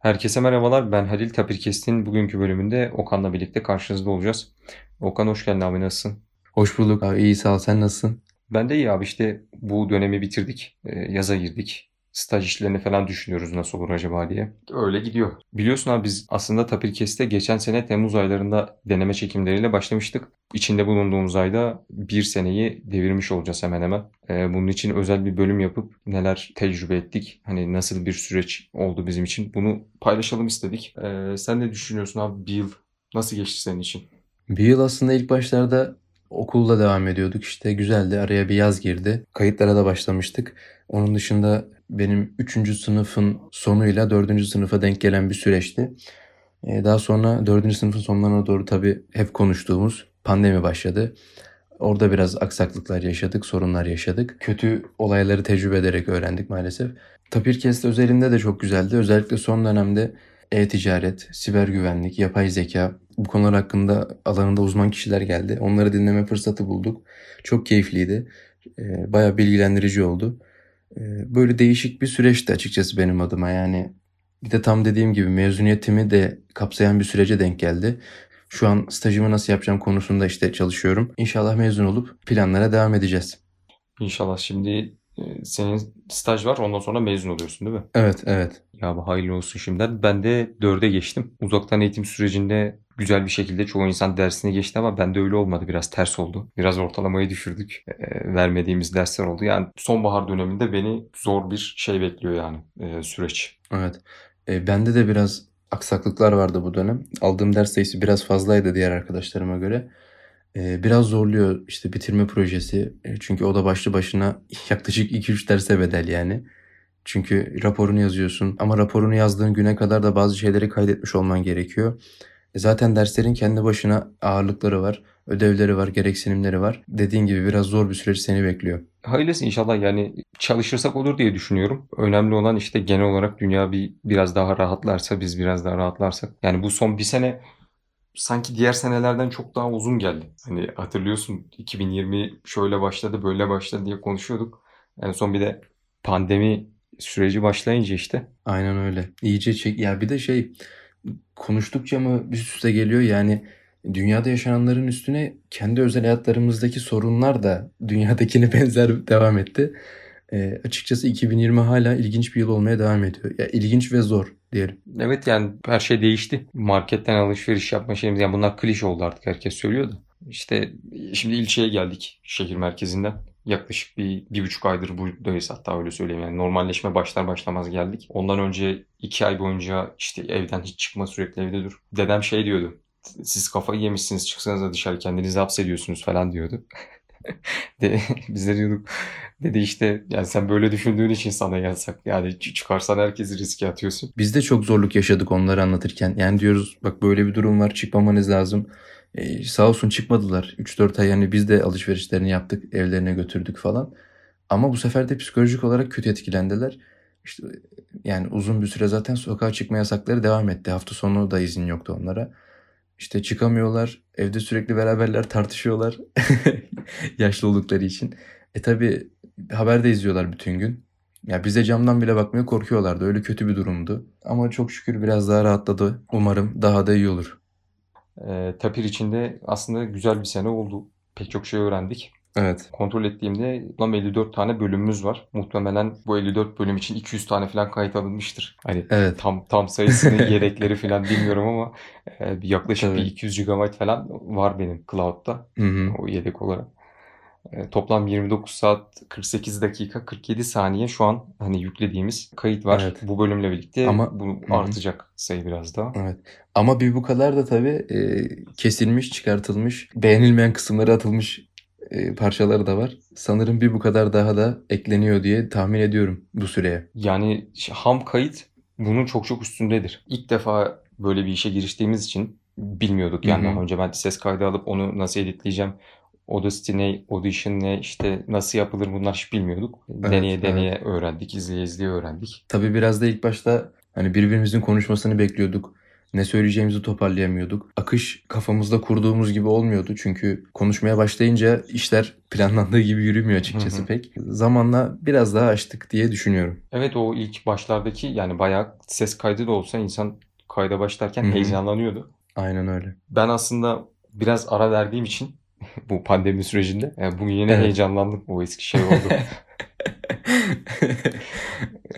Herkese merhabalar. Ben Halil Tapirkes'in bugünkü bölümünde Okan'la birlikte karşınızda olacağız. Okan hoş geldin abi nasılsın? Hoş bulduk abi. İyi sağ ol. Sen nasılsın? Ben de iyi abi işte bu dönemi bitirdik. Ee, yaza girdik. Staj işlerini falan düşünüyoruz nasıl olur acaba diye. Öyle gidiyor. Biliyorsun abi biz aslında Tapirkes'te geçen sene Temmuz aylarında deneme çekimleriyle başlamıştık. İçinde bulunduğumuz ayda bir seneyi devirmiş olacağız hemen hemen. Ee, bunun için özel bir bölüm yapıp neler tecrübe ettik, hani nasıl bir süreç oldu bizim için bunu paylaşalım istedik. Ee, sen ne düşünüyorsun abi bir yıl nasıl geçti senin için? Bir yıl aslında ilk başlarda okulla devam ediyorduk. İşte güzeldi. Araya bir yaz girdi. Kayıtlara da başlamıştık. Onun dışında benim 3. sınıfın sonuyla 4. sınıfa denk gelen bir süreçti. Ee, daha sonra 4. sınıfın sonlarına doğru tabii hep konuştuğumuz pandemi başladı. Orada biraz aksaklıklar yaşadık, sorunlar yaşadık. Kötü olayları tecrübe ederek öğrendik maalesef. Tapirkest özelinde de çok güzeldi. Özellikle son dönemde e-ticaret, siber güvenlik, yapay zeka bu konular hakkında alanında uzman kişiler geldi. Onları dinleme fırsatı bulduk. Çok keyifliydi. Ee, bayağı bilgilendirici oldu. Ee, böyle değişik bir süreçti açıkçası benim adıma. Yani bir de tam dediğim gibi mezuniyetimi de kapsayan bir sürece denk geldi. Şu an stajımı nasıl yapacağım konusunda işte çalışıyorum. İnşallah mezun olup planlara devam edeceğiz. İnşallah şimdi senin staj var ondan sonra mezun oluyorsun değil mi? Evet, evet. Ya bu hayırlı olsun şimdiden. Ben de dörde geçtim. Uzaktan eğitim sürecinde güzel bir şekilde çoğu insan dersini geçti ama bende öyle olmadı. Biraz ters oldu. Biraz ortalamayı düşürdük. E, vermediğimiz dersler oldu. Yani sonbahar döneminde beni zor bir şey bekliyor yani e, süreç. Evet. E, bende de biraz aksaklıklar vardı bu dönem. Aldığım ders sayısı biraz fazlaydı diğer arkadaşlarıma göre. Biraz zorluyor işte bitirme projesi. Çünkü o da başlı başına yaklaşık 2-3 derse bedel yani. Çünkü raporunu yazıyorsun ama raporunu yazdığın güne kadar da bazı şeyleri kaydetmiş olman gerekiyor. E zaten derslerin kendi başına ağırlıkları var, ödevleri var, gereksinimleri var. Dediğin gibi biraz zor bir süreç seni bekliyor. Hayırlısı inşallah yani çalışırsak olur diye düşünüyorum. Önemli olan işte genel olarak dünya bir biraz daha rahatlarsa biz biraz daha rahatlarsak. Yani bu son bir sene sanki diğer senelerden çok daha uzun geldi. Hani hatırlıyorsun 2020 şöyle başladı böyle başladı diye konuşuyorduk. En son bir de pandemi süreci başlayınca işte. Aynen öyle. İyice çek ya bir de şey konuştukça mı üst üste geliyor yani dünyada yaşananların üstüne kendi özel hayatlarımızdaki sorunlar da dünyadakine benzer devam etti. E, açıkçası 2020 hala ilginç bir yıl olmaya devam ediyor. Ya ilginç ve zor diyelim. Evet yani her şey değişti. Marketten alışveriş yapma şeyimiz yani bunlar klişe oldu artık herkes söylüyordu. İşte şimdi ilçeye geldik şehir merkezinden. Yaklaşık bir, bir buçuk aydır buradayız hatta öyle söyleyeyim. Yani normalleşme başlar başlamaz geldik. Ondan önce iki ay boyunca işte evden hiç çıkma sürekli evde dur. Dedem şey diyordu. Siz kafayı yemişsiniz çıksanız da dışarı kendinizi hapsediyorsunuz falan diyordu. De, biz de diyorduk dedi işte yani sen böyle düşündüğün için sana yasak. Yani çıkarsan herkesi riske atıyorsun. Biz de çok zorluk yaşadık onları anlatırken. Yani diyoruz bak böyle bir durum var çıkmamanız lazım. Ee, sağ olsun çıkmadılar. 3-4 ay yani biz de alışverişlerini yaptık. Evlerine götürdük falan. Ama bu sefer de psikolojik olarak kötü etkilendiler. İşte yani uzun bir süre zaten sokağa çıkma yasakları devam etti. Hafta sonu da izin yoktu onlara. İşte çıkamıyorlar. Evde sürekli beraberler tartışıyorlar. Yaşlı oldukları için. E tabi haber de izliyorlar bütün gün. Ya bize camdan bile bakmaya korkuyorlardı. Öyle kötü bir durumdu. Ama çok şükür biraz daha rahatladı. Umarım daha da iyi olur. E, Tapir içinde aslında güzel bir sene oldu. Pek çok şey öğrendik. Evet. Kontrol ettiğimde toplam 54 tane bölümümüz var. Muhtemelen bu 54 bölüm için 200 tane falan kayıt alınmıştır. Hani Evet. tam tam sayısını yedekleri falan bilmiyorum ama e, yaklaşık bir Tabii. 200 GB falan var benim cloud'da Hı hı. o yedek olarak. E, toplam 29 saat 48 dakika 47 saniye şu an hani yüklediğimiz kayıt var. Evet. Bu bölümle birlikte Ama bu hı hı. artacak sayı biraz daha. Evet. Ama bir bu kadar da tabii e, kesilmiş, çıkartılmış, beğenilmeyen kısımları atılmış e, parçaları da var. Sanırım bir bu kadar daha da ekleniyor diye tahmin ediyorum bu süreye. Yani ham kayıt bunun çok çok üstündedir. İlk defa böyle bir işe giriştiğimiz için bilmiyorduk yani hı. daha önce ben ses kaydı alıp onu nasıl editleyeceğim. Audacity ne, Audition ne, işte nasıl yapılır bunlar hiç bilmiyorduk. Evet, Deneye evet. deneye öğrendik, izleye izleye öğrendik. Tabii biraz da ilk başta hani birbirimizin konuşmasını bekliyorduk. Ne söyleyeceğimizi toparlayamıyorduk. Akış kafamızda kurduğumuz gibi olmuyordu. Çünkü konuşmaya başlayınca işler planlandığı gibi yürümüyor açıkçası Hı hı. pek. Zamanla biraz daha açtık diye düşünüyorum. Evet o ilk başlardaki yani bayağı ses kaydı da olsa insan kayda başlarken Hı hı. heyecanlanıyordu. Aynen öyle. Ben aslında biraz ara verdiğim için bu pandemi sürecinde yani bugün yine Evet. heyecanlandım. O eski şey oldu.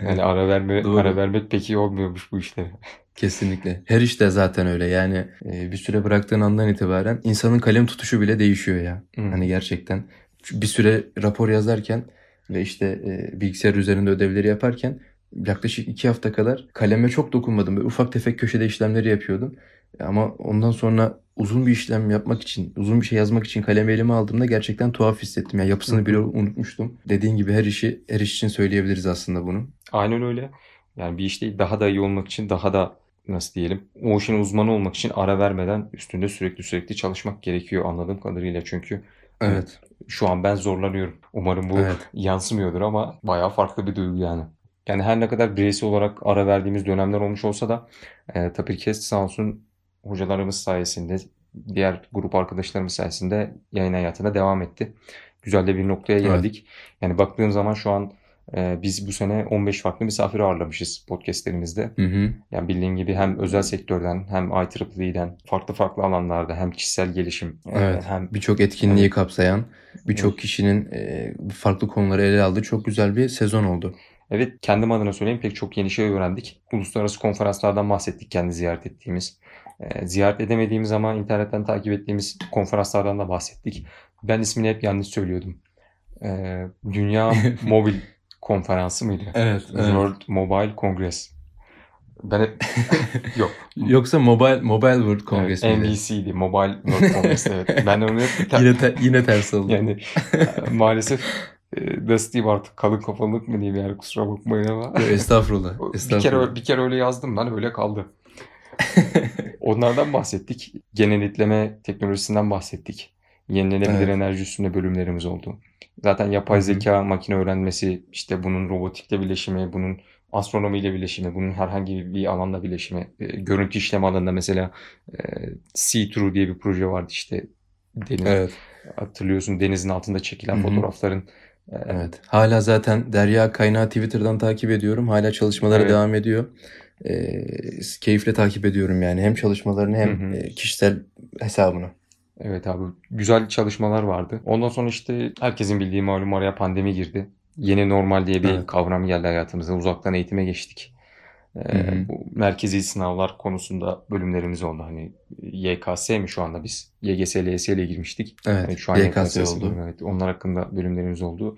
Yani ara verme Doğru. ara vermek pek iyi olmuyormuş bu işlere. Kesinlikle. Her işte zaten öyle. Yani e, bir süre bıraktığın andan itibaren insanın kalem tutuşu bile değişiyor ya. Hı. Hani gerçekten bir süre rapor yazarken ve işte e, bilgisayar üzerinde ödevleri yaparken yaklaşık iki hafta kadar kaleme çok dokunmadım. Böyle ufak tefek köşede işlemleri yapıyordum. Ama ondan sonra uzun bir işlem yapmak için, uzun bir şey yazmak için kalemi elime aldığımda gerçekten tuhaf hissettim. Yani yapısını bile unutmuştum. Dediğin gibi her işi, her iş için söyleyebiliriz aslında bunu. Aynen öyle. Yani bir işte daha da iyi olmak için daha da nasıl diyelim o işin uzmanı olmak için ara vermeden üstünde sürekli sürekli çalışmak gerekiyor anladığım kadarıyla. Çünkü Evet. şu an ben zorlanıyorum. Umarım bu Evet. yansımıyordur ama bayağı farklı bir duygu yani. Yani her ne kadar bireysel olarak ara verdiğimiz dönemler olmuş olsa da e, Tapirkest sağ olsun hocalarımız sayesinde, diğer grup arkadaşlarımız sayesinde yayın hayatına devam etti. Güzel de bir noktaya Evet. geldik. Yani baktığım zaman şu an e, biz bu sene 15 farklı misafir ağırlamışız podcastlerimizde. Hı hı. Yani bildiğin gibi hem özel sektörden hem IEEE'den farklı farklı alanlarda hem kişisel gelişim e, Evet. hem Birçok etkinliği Evet. kapsayan, birçok kişinin e, farklı konuları ele aldığı çok güzel bir sezon oldu. Evet, kendim adına söyleyeyim pek çok yeni şey öğrendik. Uluslararası konferanslardan bahsettik kendi ziyaret ettiğimiz. Ee, ziyaret edemediğimiz ama internetten takip ettiğimiz konferanslardan da bahsettik. Ben ismini hep yanlış söylüyordum. Ee, Dünya Mobil Konferansı mıydı? Evet, World Mobile Congress. Ben hep... Yok. Yoksa Mobile Mobile World Congress Evet, miydi? MVC'di. Mobile World Congress. Evet. Ben onu hep... Yine, te- yine ters oldu. Yani e, maalesef e, nasıl diyeyim artık kalın kafalılık mı diyeyim yani kusura bakmayın ama. Yo, Estağfurullah. Bir Estağfurullah. kere bir kere öyle yazdım ben öyle kaldı. Onlardan bahsettik. Genelitleme teknolojisinden bahsettik. Yenilenebilir Evet. enerji üstünde bölümlerimiz oldu. Zaten yapay Hı hı. zeka, makine öğrenmesi, işte bunun robotikle birleşimi, bunun astronomiyle birleşimi, bunun herhangi bir alanla birleşimi, e, görüntü işleme alanında mesela e, See-Through diye bir proje vardı işte. Deniz, Evet. Hatırlıyorsun denizin altında çekilen Hı hı. fotoğrafların e, Evet. Hala zaten Derya Kaynağı Twitter'dan takip ediyorum. Hala çalışmaları Evet. devam ediyor. Ee, keyifle takip ediyorum yani. Hem çalışmalarını hem Hı hı. e, kişisel hesabını. Evet abi güzel çalışmalar vardı. Ondan sonra işte herkesin bildiği malum araya pandemi girdi. Yeni normal diye bir Evet. kavram geldi hayatımıza. Uzaktan eğitime geçtik. Ee, Hı hı. bu merkezi sınavlar konusunda bölümlerimiz oldu. Hani YKS mi şu anda biz? YGS, LYS ile girmiştik. Evet. Evet, şu an YKS YKS oldu. Evet, onlar hakkında bölümlerimiz oldu.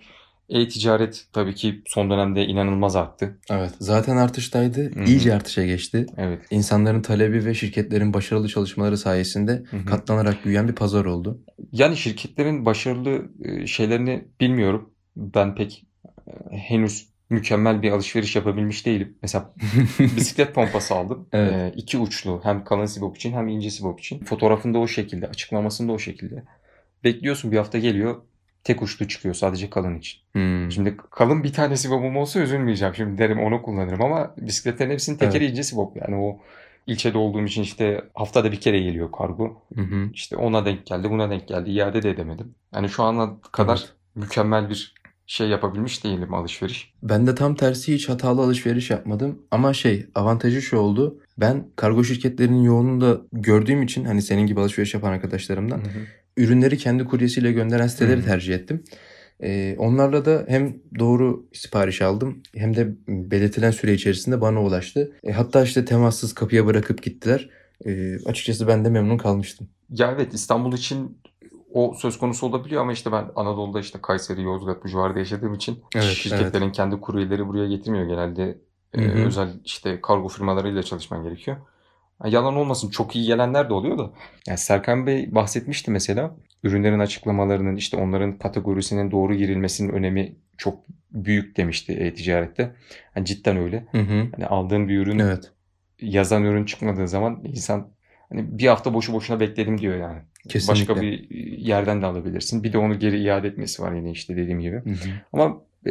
E-ticaret tabii ki son dönemde inanılmaz arttı. Evet. Zaten artıştaydı. Hı hı. İyice artışa geçti. Evet. İnsanların talebi ve şirketlerin başarılı çalışmaları sayesinde Hı hı. katlanarak büyüyen bir pazar oldu. Yani şirketlerin başarılı e, şeylerini bilmiyorum. Ben pek e, henüz mükemmel bir alışveriş yapabilmiş değilim. Mesela bisiklet pompası aldım. Evet. E, iki uçlu hem kalın sibop için hem ince sibop için. Fotoğrafında o şekilde, açıklamasında o şekilde. Bekliyorsun bir hafta geliyor. Tek uçlu çıkıyor sadece kalın için. Hmm. Şimdi kalın bir tane sibopum olsa üzülmeyeceğim. Şimdi derim onu kullanırım ama bisikletlerin hepsinin tekeri ince sibop. Yani o ilçede olduğum için işte haftada bir kere geliyor kargo. Hı hı. İşte ona denk geldi, buna denk geldi. İade de edemedim. Yani şu ana kadar Evet. mükemmel bir şey yapabilmiş değilim alışveriş. Ben de tam tersi hiç hatalı alışveriş yapmadım. Ama şey avantajı şu oldu. Ben kargo şirketlerinin yoğunluğunu da gördüğüm için hani senin gibi alışveriş yapan arkadaşlarımdan ürünleri kendi kuryesiyle gönderen siteleri hı. tercih ettim. Ee, onlarla da hem doğru sipariş aldım hem de belirtilen süre içerisinde bana ulaştı. E, hatta işte temassız kapıya bırakıp gittiler. E, açıkçası ben de memnun kalmıştım. Ya evet İstanbul için o söz konusu olabiliyor ama işte ben Anadolu'da işte Kayseri, Yozgat bu civarda yaşadığım için Evet, şirketlerin kendi kuryeleri buraya getirmiyor. Genelde e, Hı hı. özel işte kargo firmalarıyla çalışman gerekiyor. Yalan olmasın çok iyi gelenler de oluyor da. Yani Serkan Bey bahsetmişti mesela ürünlerin açıklamalarının işte onların kategorisinin doğru girilmesinin önemi çok büyük demişti e-ticarette. Yani cidden öyle. Hı hı. Hani aldığın bir ürün Evet. yazan ürün çıkmadığı zaman insan hani bir hafta boşu boşuna bekledim diyor yani. Kesinlikle. Başka bir yerden de alabilirsin. Bir de onu geri iade etmesi var yine işte dediğim gibi. Hı hı. Ama e,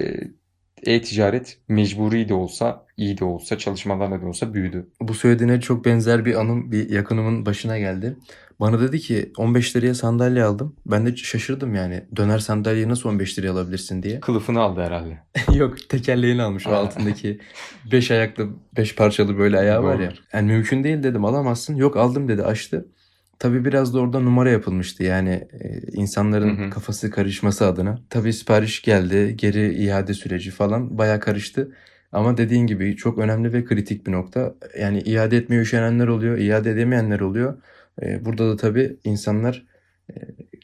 e-ticaret mecburi de olsa, iyi de olsa, çalışmalarla da olsa büyüdü. Bu söylediğine çok benzer bir anım bir yakınımın başına geldi. Bana dedi ki 15 liraya sandalye aldım. Ben de şaşırdım yani. Döner sandalyeyi nasıl 15 liraya alabilirsin diye. Kılıfını aldı herhalde. Yok tekerleğini almış o altındaki 5 ayaklı 5 parçalı böyle ayağı var ya. Yani mümkün değil dedim alamazsın. Yok aldım dedi açtı. Tabii biraz da orada numara yapılmıştı yani e, insanların hı hı. kafası karışması adına. Tabii sipariş geldi, geri iade süreci falan baya karıştı. Ama dediğin gibi çok önemli ve kritik bir nokta. Yani iade etmeye üşenenler oluyor, iade edemeyenler oluyor. E, burada da tabii insanlar e,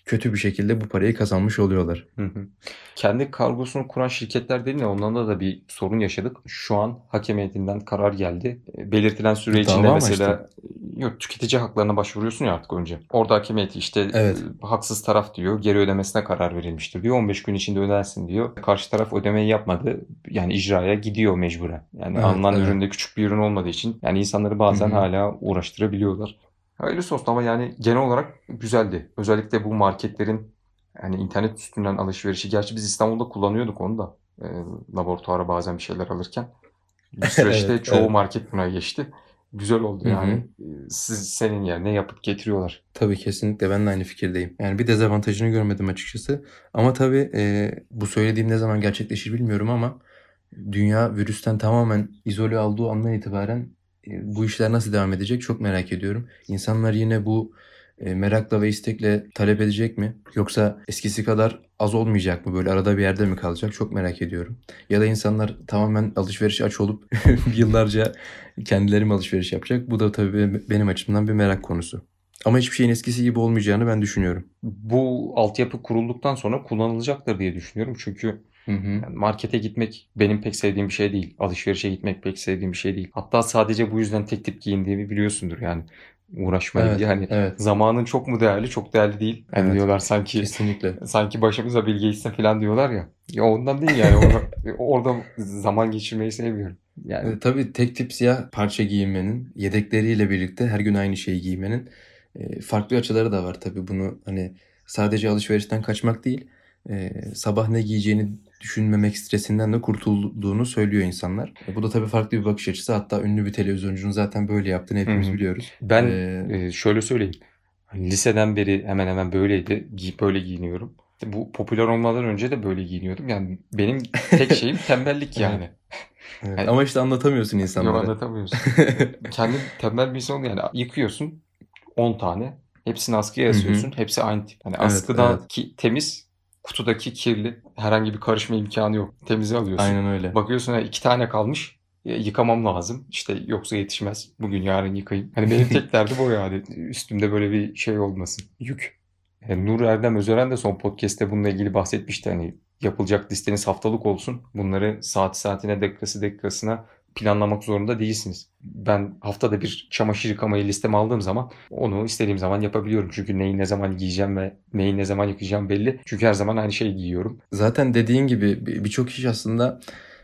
kötü bir şekilde bu parayı kazanmış oluyorlar. Hı hı. Kendi kargosunu kuran şirketler değil mi? Ondan da bir sorun yaşadık. Şu an hakem heyetinden karar geldi. E, belirtilen süre içinde Dava mesela işte. yok tüketici haklarına başvuruyorsun ya artık önce. Orada hakem heyeti işte evet. haksız taraf diyor. Geri ödemesine karar verilmiştir diyor. 15 gün içinde ödersin diyor. Karşı taraf ödemeyi yapmadı. Yani icraya gidiyor mecburen. Yani evet, alınan evet. üründe küçük bir ürün olmadığı için yani insanları bazen Hı-hı. hala uğraştırabiliyorlar. Hayırlısı olsun ama yani genel olarak güzeldi. Özellikle bu marketlerin yani internet üstünden alışverişi. Gerçi biz İstanbul'da kullanıyorduk onu da. E, laboratuvara bazen bir şeyler alırken. Bir süreçte evet, çoğu evet. market buna geçti. Güzel oldu Hı-hı. yani. Siz senin yerine yapıp getiriyorlar. Tabii kesinlikle ben de aynı fikirdeyim. Yani bir dezavantajını görmedim açıkçası. Ama tabii e, bu söylediğim ne zaman gerçekleşir bilmiyorum ama dünya virüsten tamamen izole olduğu andan itibaren e, bu işler nasıl devam edecek çok merak ediyorum. İnsanlar yine bu e, merakla ve istekle talep edecek mi? Yoksa eskisi kadar az olmayacak mı? Böyle arada bir yerde mi kalacak? Çok merak ediyorum. Ya da insanlar tamamen alışveriş aç olup yıllarca kendileri mi alışveriş yapacak? Bu da tabii benim açımdan bir merak konusu. Ama hiçbir şeyin eskisi gibi olmayacağını ben düşünüyorum. Bu altyapı kurulduktan sonra kullanılacaktır diye düşünüyorum. Çünkü Hı hı. Yani markete gitmek benim pek sevdiğim bir şey değil. Alışverişe gitmek pek sevdiğim bir şey değil. Hatta sadece bu yüzden tek tip giyindiğimi biliyorsundur yani. Uğraşmayı evet, diye hani evet. zamanın çok mu değerli çok değerli değil. Yani evet, diyorlar sanki kesinlikle. Sanki başımıza Bill Gates'e falan diyorlar ya. Ya ondan değil yani. orada, orada zaman geçirmeyi sevmiyorum. Yani e, tabii tek tip siyah parça giyinmenin yedekleriyle birlikte her gün aynı şeyi giymenin e, farklı açıları da var tabii bunu hani sadece alışverişten kaçmak değil e, sabah ne giyeceğini düşünmemek stresinden de kurtulduğunu söylüyor insanlar. E, bu da tabii farklı bir bakış açısı. Hatta ünlü bir televizyoncunun zaten böyle yaptığını hepimiz Hı-hı. biliyoruz. Ben ee, şöyle söyleyeyim. Hani liseden beri hemen hemen böyleydi. Böyle giyiniyorum. Bu popüler olmadan önce de böyle giyiniyordum. Yani benim tek şeyim tembellik yani. Evet. Yani, Ama işte anlatamıyorsun insanlara. Yok anlatamıyorsun. Kendi tembel bir insan yani yıkıyorsun 10 tane. Hepsini askıya yazıyorsun. Hı-hı. Hepsi aynı tip. Hani evet, askıda evet. ki, temiz kutudaki kirli. Herhangi bir karışma imkanı yok. Temize alıyorsun. Aynen öyle. Bakıyorsun ya iki tane kalmış. Yıkamam lazım. İşte yoksa yetişmez. Bugün yarın yıkayayım. Hani benim tek derdim o yani. Üstümde böyle bir şey olmasın. Yük. Yani Nur Erdem Özören de son podcast'te bununla ilgili bahsetmişti. Hani yapılacak listeniz haftalık olsun. Bunları saat saatine, dakikası dakikasına planlamak zorunda değilsiniz. Ben haftada bir çamaşır yıkamayı listeme aldığım zaman onu istediğim zaman yapabiliyorum. Çünkü neyi ne zaman giyeceğim ve neyi ne zaman yıkayacağım belli. Çünkü her zaman aynı şeyi giyiyorum. Zaten dediğin gibi birçok iş aslında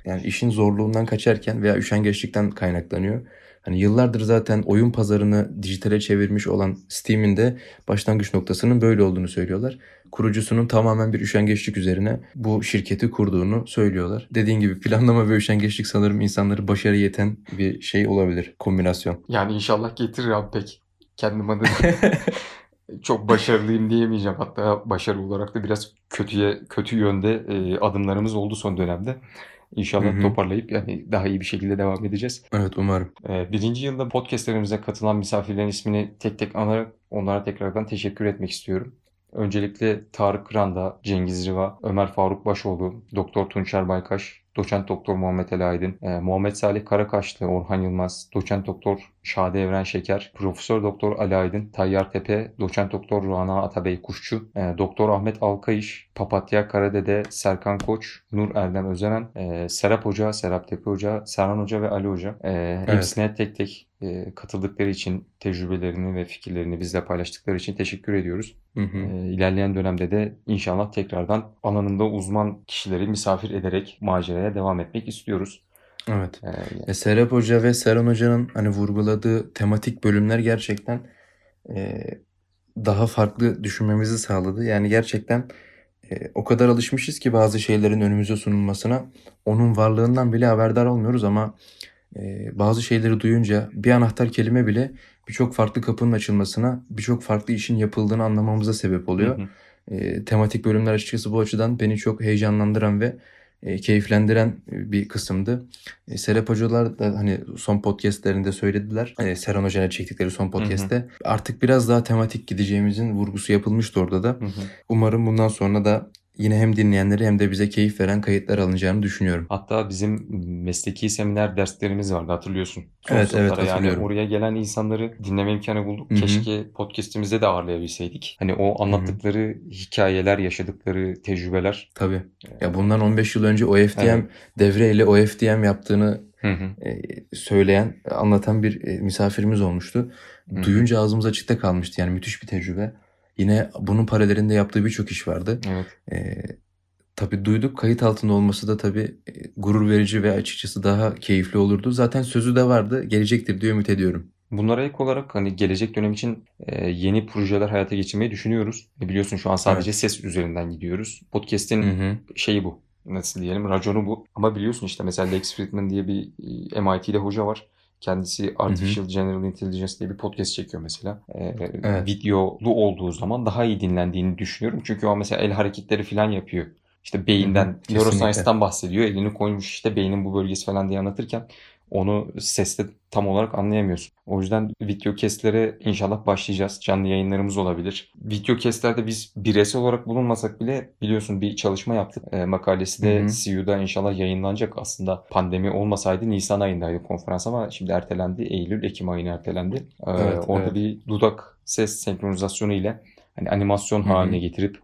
yani işin zorluğundan kaçarken veya üşengeçlikten kaynaklanıyor. Hani yıllardır zaten oyun pazarını dijitale çevirmiş olan Steam'in de başlangıç noktasının böyle olduğunu söylüyorlar. Kurucusunun tamamen bir üşengeçlik üzerine bu şirketi kurduğunu söylüyorlar. Dediğin gibi planlama ve üşengeçlik sanırım insanları başarı yeten bir şey olabilir, kombinasyon. Yani inşallah getirir abi pek. Kendim adına çok başarılıyım diyemeyeceğim. Hatta başarı olarak da biraz kötüye kötü yönde e, adımlarımız oldu son dönemde. İnşallah Hı-hı. toparlayıp yani daha iyi bir şekilde devam edeceğiz. Evet umarım. Ee, birinci yılda podcastlerimize katılan misafirlerin ismini tek tek anarak onlara tekrardan teşekkür etmek istiyorum. Öncelikle Tarık Kıranda, Cengiz Riva, Ömer Faruk Başoğlu, Doktor Tunçer Baykaş, Doçent Doktor Muhammed Ali Aydın, e, Muhammed Salih Karakaşlı, Orhan Yılmaz, Doçent Doktor Şadi Evren Şeker, Profesör Doktor Ali Aydın, Tayyar Tepe, Doçent Doktor Rana Atabey Kuşçu, e, Doktor Ahmet Alkayış, Papatya Karadede, Serkan Koç, Nur Erdem Özenen, e, Serap Hoca, Serap Tepe Hoca, Serhan Hoca ve Ali Hoca. E, evet. Hepsine tek tek e, katıldıkları için, tecrübelerini ve fikirlerini bizle paylaştıkları için teşekkür ediyoruz. Hı hı. E, ilerleyen dönemde de inşallah tekrardan alanında uzman kişileri misafir ederek maceraya devam etmek istiyoruz. Evet. Ee, e, Serap Hoca ve Serhan Hoca'nın hani vurguladığı tematik bölümler gerçekten e, daha farklı düşünmemizi sağladı. Yani gerçekten e, o kadar alışmışız ki bazı şeylerin önümüze sunulmasına onun varlığından bile haberdar olmuyoruz ama e, bazı şeyleri duyunca bir anahtar kelime bile birçok farklı kapının açılmasına, birçok farklı işin yapıldığını anlamamıza sebep oluyor. Hı hı. E, tematik bölümler açıkçası bu açıdan beni çok heyecanlandıran ve e, keyiflendiren bir kısımdı. E, Serap Hocalar da hani son podcastlerinde söylediler. E, Serhan Hoca'yla çektikleri son podcast'te. Hı hı. Artık biraz daha tematik gideceğimizin vurgusu yapılmıştı orada da. Hı hı. Umarım bundan sonra da yine hem dinleyenleri hem de bize keyif veren kayıtlar alınacağını düşünüyorum. Hatta bizim mesleki seminer derslerimiz vardı hatırlıyorsun. Son evet evet hatırlıyorum. Yani oraya gelen insanları dinleme imkanı bulduk. Hı-hı. Keşke podcast'imizde de ağırlayabilseydik. Hani o anlattıkları Hı-hı. hikayeler, yaşadıkları tecrübeler. Tabii. Ya bundan 15 yıl önce OFDM evet. devreyle OFDM yaptığını e, söyleyen, anlatan bir e, misafirimiz olmuştu. Hı-hı. Duyunca ağzımız açıkta kalmıştı. Yani müthiş bir tecrübe. Yine bunun paralelinde yaptığı birçok iş vardı. Evet. Ee, tabii duyduk kayıt altında olması da tabii e, gurur verici ve açıkçası daha keyifli olurdu. Zaten sözü de vardı. Gelecektir diye ümit ediyorum. Bunlara ek olarak hani gelecek dönem için e, yeni projeler hayata geçirmeyi düşünüyoruz. E, biliyorsun şu an sadece evet. ses üzerinden gidiyoruz. Podcast'in hı hı. şeyi bu. Nasıl diyelim raconu bu. Ama biliyorsun işte mesela Lex Friedman diye bir e, MIT'de hoca var. Kendisi Artificial Hı-hı. General Intelligence diye bir podcast çekiyor mesela. Ee, evet. Videolu olduğu zaman daha iyi dinlendiğini düşünüyorum. Çünkü o mesela el hareketleri falan yapıyor. İşte beyinden, neuroscience'dan bahsediyor. Elini koymuş işte beynin bu bölgesi falan diye anlatırken onu sesle tam olarak anlayamıyorsun. O yüzden video kestlere inşallah başlayacağız. Canlı yayınlarımız olabilir. Video kestlerde biz bireysel olarak bulunmasak bile biliyorsun bir çalışma yaptık. E, makalesi de Hı-hı. CU'da inşallah yayınlanacak. Aslında pandemi olmasaydı Nisan ayındaydı konferans ama şimdi ertelendi. Eylül, Ekim ayına ertelendi. E, evet, orada evet. bir dudak ses senkronizasyonu ile hani animasyon Hı-hı. haline getirip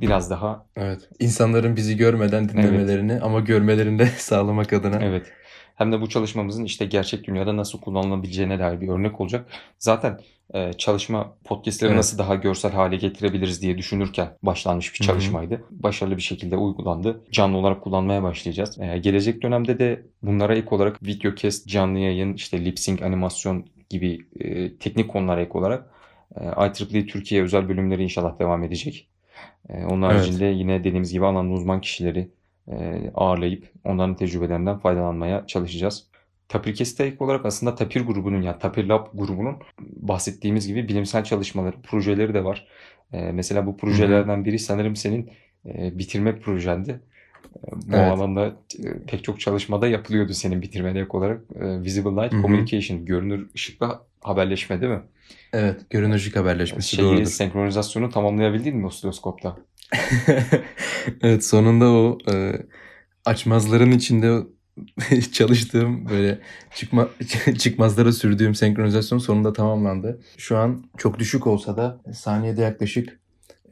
biraz daha Evet. insanların bizi görmeden dinlemelerini evet. ama görmelerini de sağlamak adına. Evet hem de bu çalışmamızın işte gerçek dünyada nasıl kullanılabileceğine dair bir örnek olacak. Zaten e, çalışma podcastleri evet. nasıl daha görsel hale getirebiliriz diye düşünürken başlanmış bir çalışmaydı. Hı hı. Başarılı bir şekilde uygulandı. Canlı olarak kullanmaya başlayacağız. E, gelecek dönemde de bunlara ek olarak video kes, canlı yayın, işte lip sync, animasyon gibi e, teknik konulara ek olarak e, IEEE Türkiye özel bölümleri inşallah devam edecek. E, onun haricinde evet. yine dediğimiz gibi alanın uzman kişileri e, ağırlayıp onların tecrübelerinden faydalanmaya çalışacağız. Tapir Kestek olarak aslında Tapir grubunun yani Tapir Lab grubunun bahsettiğimiz gibi bilimsel çalışmaları, projeleri de var. E, mesela bu projelerden biri sanırım senin e, bitirme projendi. Bu evet. alanda pek çok çalışmada yapılıyordu senin bitirmene ek olarak. Visible Light Hı-hı. Communication, görünür ışıkla haberleşme değil mi? Evet, görünür ışık haberleşmesi Şeyi, doğrudur. Senkronizasyonu tamamlayabildin mi osiloskopta? Evet sonunda o e, açmazların içinde çalıştığım böyle çıkma çıkmazlara sürdüğüm senkronizasyon sonunda tamamlandı. Şu an çok düşük olsa da saniyede yaklaşık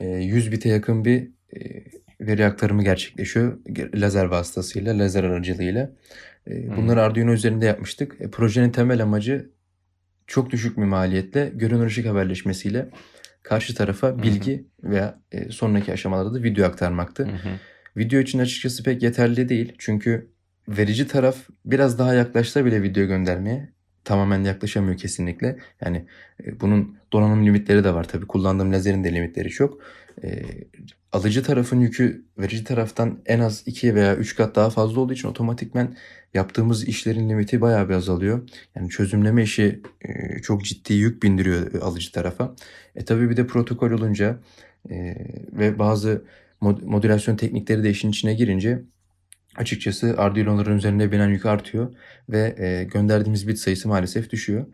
e, 100 bite yakın bir e, veri aktarımı gerçekleşiyor lazer vasıtasıyla, lazer aracılığıyla. E, bunları hmm. Arduino üzerinde yapmıştık. E, projenin temel amacı çok düşük bir maliyetle görünür ışık haberleşmesiyle karşı tarafa bilgi hı hı. veya e, sonraki aşamalarda da video aktarmaktı. Hı hı. Video için açıkçası pek yeterli değil. Çünkü verici taraf biraz daha yaklaşsa bile video göndermeye tamamen yaklaşamıyor kesinlikle. Yani e, bunun donanım limitleri de var tabii. Kullandığım lazerin de limitleri çok. E, alıcı tarafın yükü verici taraftan en az 2 veya 3 kat daha fazla olduğu için otomatikmen yaptığımız işlerin limiti bayağı bir azalıyor. Yani çözümleme işi e, çok ciddi yük bindiriyor alıcı tarafa. E tabii bir de protokol olunca ve bazı mod modülasyon teknikleri de işin içine girince açıkçası Arduino'ların üzerinde binen yük artıyor ve e, gönderdiğimiz bit sayısı maalesef düşüyor.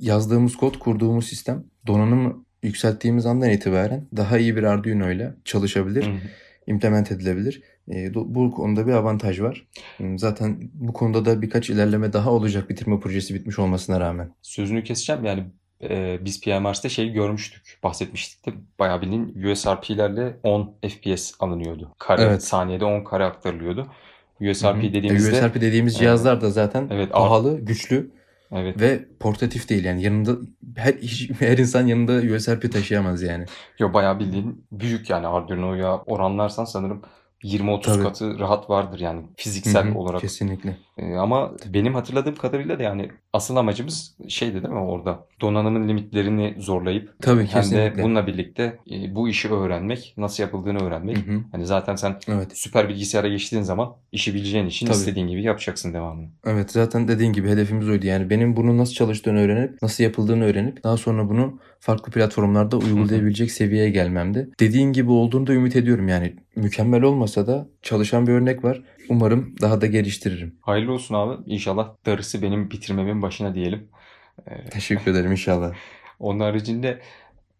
Yazdığımız kod, kurduğumuz sistem donanım yükselttiğimiz andan itibaren daha iyi bir Arduino ile çalışabilir, hı hı. implement edilebilir. E, bu konuda bir avantaj var. Hmm, zaten bu konuda da birkaç ilerleme daha olacak bitirme projesi bitmiş olmasına rağmen. Sözünü keseceğim yani e, biz PMR'ste şeyi görmüştük, bahsetmiştik de bayağı bildiğin USRP'lerle 10 FPS alınıyordu. Kare, evet. saniyede 10 kare aktarılıyordu. USRP Hı-hı. dediğimizde... USRP dediğimiz cihazlar da zaten evet, pahalı, güçlü Evet. Ve portatif değil yani yanında her her insan yanında USB taşıyamaz yani. Yo bayağı bildiğin büyük yani Arduino'ya oranlarsan sanırım 20-30 Tabii. katı rahat vardır yani fiziksel Hı hı, olarak. Kesinlikle. Ee, ama benim hatırladığım kadarıyla da yani asıl amacımız şeydi değil mi orada? Donanımın limitlerini zorlayıp Tabii hem de kesinlikle. bununla birlikte e, bu işi öğrenmek, nasıl yapıldığını öğrenmek. Hani zaten sen Evet. süper bilgisayara geçtiğin zaman işi bileceğin için Tabii. istediğin gibi yapacaksın devamını. Evet zaten dediğin gibi hedefimiz oydu. Yani benim bunun nasıl çalıştığını öğrenip, nasıl yapıldığını öğrenip daha sonra bunu farklı platformlarda uygulayabilecek seviyeye gelmemdi. Dediğin gibi olduğunu da ümit ediyorum. Yani mükemmel olmasa da çalışan bir örnek var. Umarım daha da geliştiririm. Hayırlı olsun abi. İnşallah darısı benim bitirmemin başına diyelim. Ee, Teşekkür ederim inşallah. Onun haricinde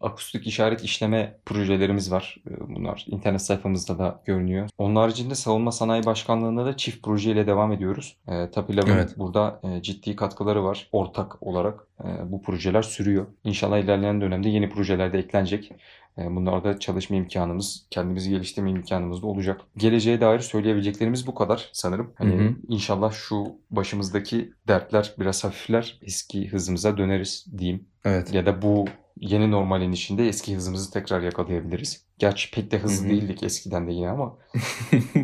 akustik işaret işleme projelerimiz var. Ee, Bunlar internet sayfamızda da görünüyor. Onun haricinde Savunma Sanayi Başkanlığı'nda da çift projeyle devam ediyoruz. Ee, TAPİLAB'ın Evet. burada e, ciddi katkıları var. Ortak olarak e, bu projeler sürüyor. İnşallah ilerleyen dönemde yeni projeler de eklenecek. E, Bunlarda çalışma imkanımız, kendimizi geliştirme imkanımız da olacak. Geleceğe dair söyleyebileceklerimiz bu kadar sanırım. Hani Hı hı. inşallah şu başımızdaki dertler biraz hafifler, eski hızımıza döneriz diyeyim. Evet. Ya da bu yeni normalin içinde eski hızımızı tekrar yakalayabiliriz. Gerçi pek de hızlı Hı hı. değildik eskiden de yine ama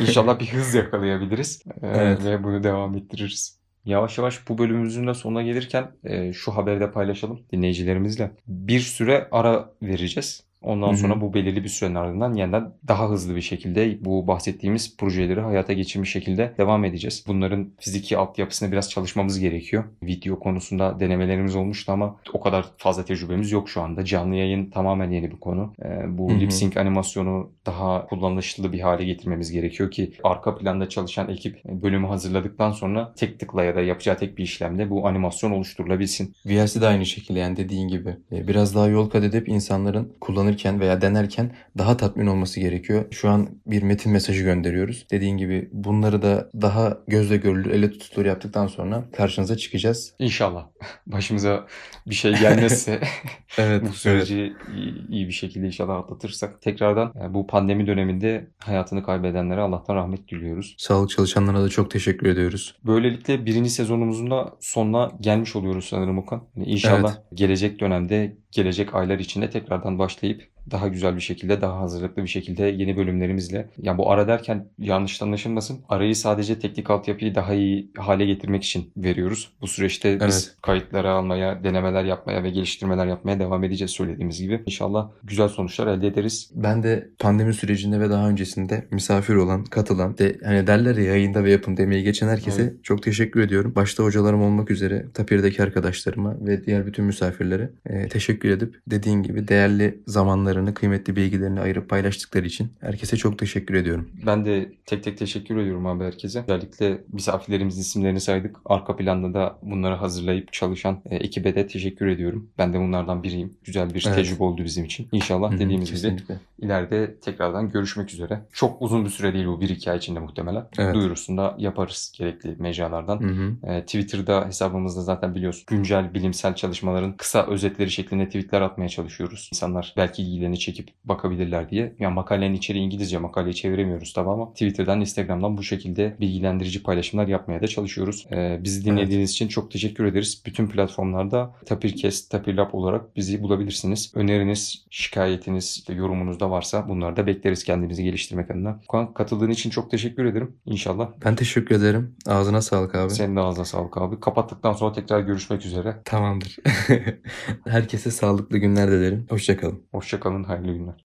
inşallah bir hız yakalayabiliriz Ee, Evet. ve bunu devam ettiririz. Yavaş yavaş bu bölümümüzün de sonuna gelirken şu haberi de paylaşalım dinleyicilerimizle. Bir süre ara vereceğiz. Ondan Hı hı. sonra bu belirli bir sürenin ardından yeniden daha hızlı bir şekilde bu bahsettiğimiz projeleri hayata geçirmiş şekilde devam edeceğiz. Bunların fiziki altyapısına biraz çalışmamız gerekiyor. Video konusunda denemelerimiz olmuştu ama o kadar fazla tecrübemiz yok şu anda. Canlı yayın tamamen yeni bir konu. Ee, bu lip sync animasyonu daha kullanışlı bir hale getirmemiz gerekiyor ki arka planda çalışan ekip bölümü hazırladıktan sonra tek tıkla ya da yapacağı tek bir işlemde bu animasyon oluşturulabilsin. VLC de aynı şekilde yani dediğin gibi. E, Biraz daha yol kat edip insanların kullanırken veya denerken daha tatmin olması gerekiyor. Şu an bir metin mesajı gönderiyoruz. Dediğin gibi bunları da daha gözle görülür, elle tutulur yaptıktan sonra karşınıza çıkacağız. İnşallah başımıza bir şey gelmezse Evet. bu süreci iyi, iyi bir şekilde inşallah atlatırsak tekrardan e, bu pandemi döneminde hayatını kaybedenlere Allah'tan rahmet diliyoruz. Sağlık çalışanlarına da çok teşekkür ediyoruz. Böylelikle birinci sezonumuzun da sonuna gelmiş oluyoruz sanırım Okan. Yani İnşallah gelecek dönemde, gelecek aylar içinde tekrardan başlayıp daha güzel bir şekilde, daha hazırlıklı bir şekilde yeni bölümlerimizle. Yani bu ara derken yanlış anlaşılmasın. Arayı sadece teknik altyapıyı daha iyi hale getirmek için veriyoruz. Bu süreçte biz Evet. kayıtları almaya, denemeler yapmaya ve geliştirmeler yapmaya devam edeceğiz söylediğimiz gibi. İnşallah güzel sonuçlar elde ederiz. Ben de pandemi sürecinde ve daha öncesinde misafir olan, katılan, de, hani derler ya yayında ve yapın demeye geçen herkese Evet. çok teşekkür ediyorum. Başta hocalarım olmak üzere Tapir'deki arkadaşlarıma ve diğer bütün misafirlere e, teşekkür edip dediğin gibi değerli zamanlarını, kıymetli bilgilerini ayırıp paylaştıkları için herkese çok teşekkür ediyorum. Ben de tek tek teşekkür ediyorum abi herkese. Özellikle misafirlerimizin isimlerini saydık. Arka planda da bunları hazırlayıp çalışan e, ekibe de teşekkür ediyorum. Ben de bunlardan biriyim. Güzel bir Evet. tecrübe oldu bizim için. İnşallah hı, dediğimiz gibi ileride tekrardan görüşmek üzere. Çok uzun bir süre değil bu. Bir iki ay içinde muhtemelen. Evet. Duyurusunu da yaparız gerekli mecralardan. Hı hı. E, Twitter'da hesabımızda zaten biliyorsun güncel bilimsel çalışmaların kısa özetleri şeklinde tweetler atmaya çalışıyoruz. İnsanlar belki ilgilerini çekip bakabilirler diye. Yani makalenin içeriği İngilizce makaleyi çeviremiyoruz tabii ama Twitter'dan, Instagram'dan bu şekilde bilgilendirici paylaşımlar yapmaya da çalışıyoruz. E, bizi dinlediğiniz için çok teşekkür ederiz. Bütün platformlarda Tapircast, Tapirlab olarak bizi bulabilirsiniz. Öneriniz, şikayetiniz, işte yorumunuz da varsa bunları da bekleriz kendimizi geliştirmek adına. Okan, katıldığın için çok teşekkür ederim. İnşallah Ben teşekkür ederim. Ağzına sağlık abi. senin de ağzına sağlık abi. Kapattıktan sonra tekrar görüşmek üzere. Tamamdır. Herkese sağlıklı günler dilerim. Hoşçakalın. Hoşçakalın, hayırlı günler.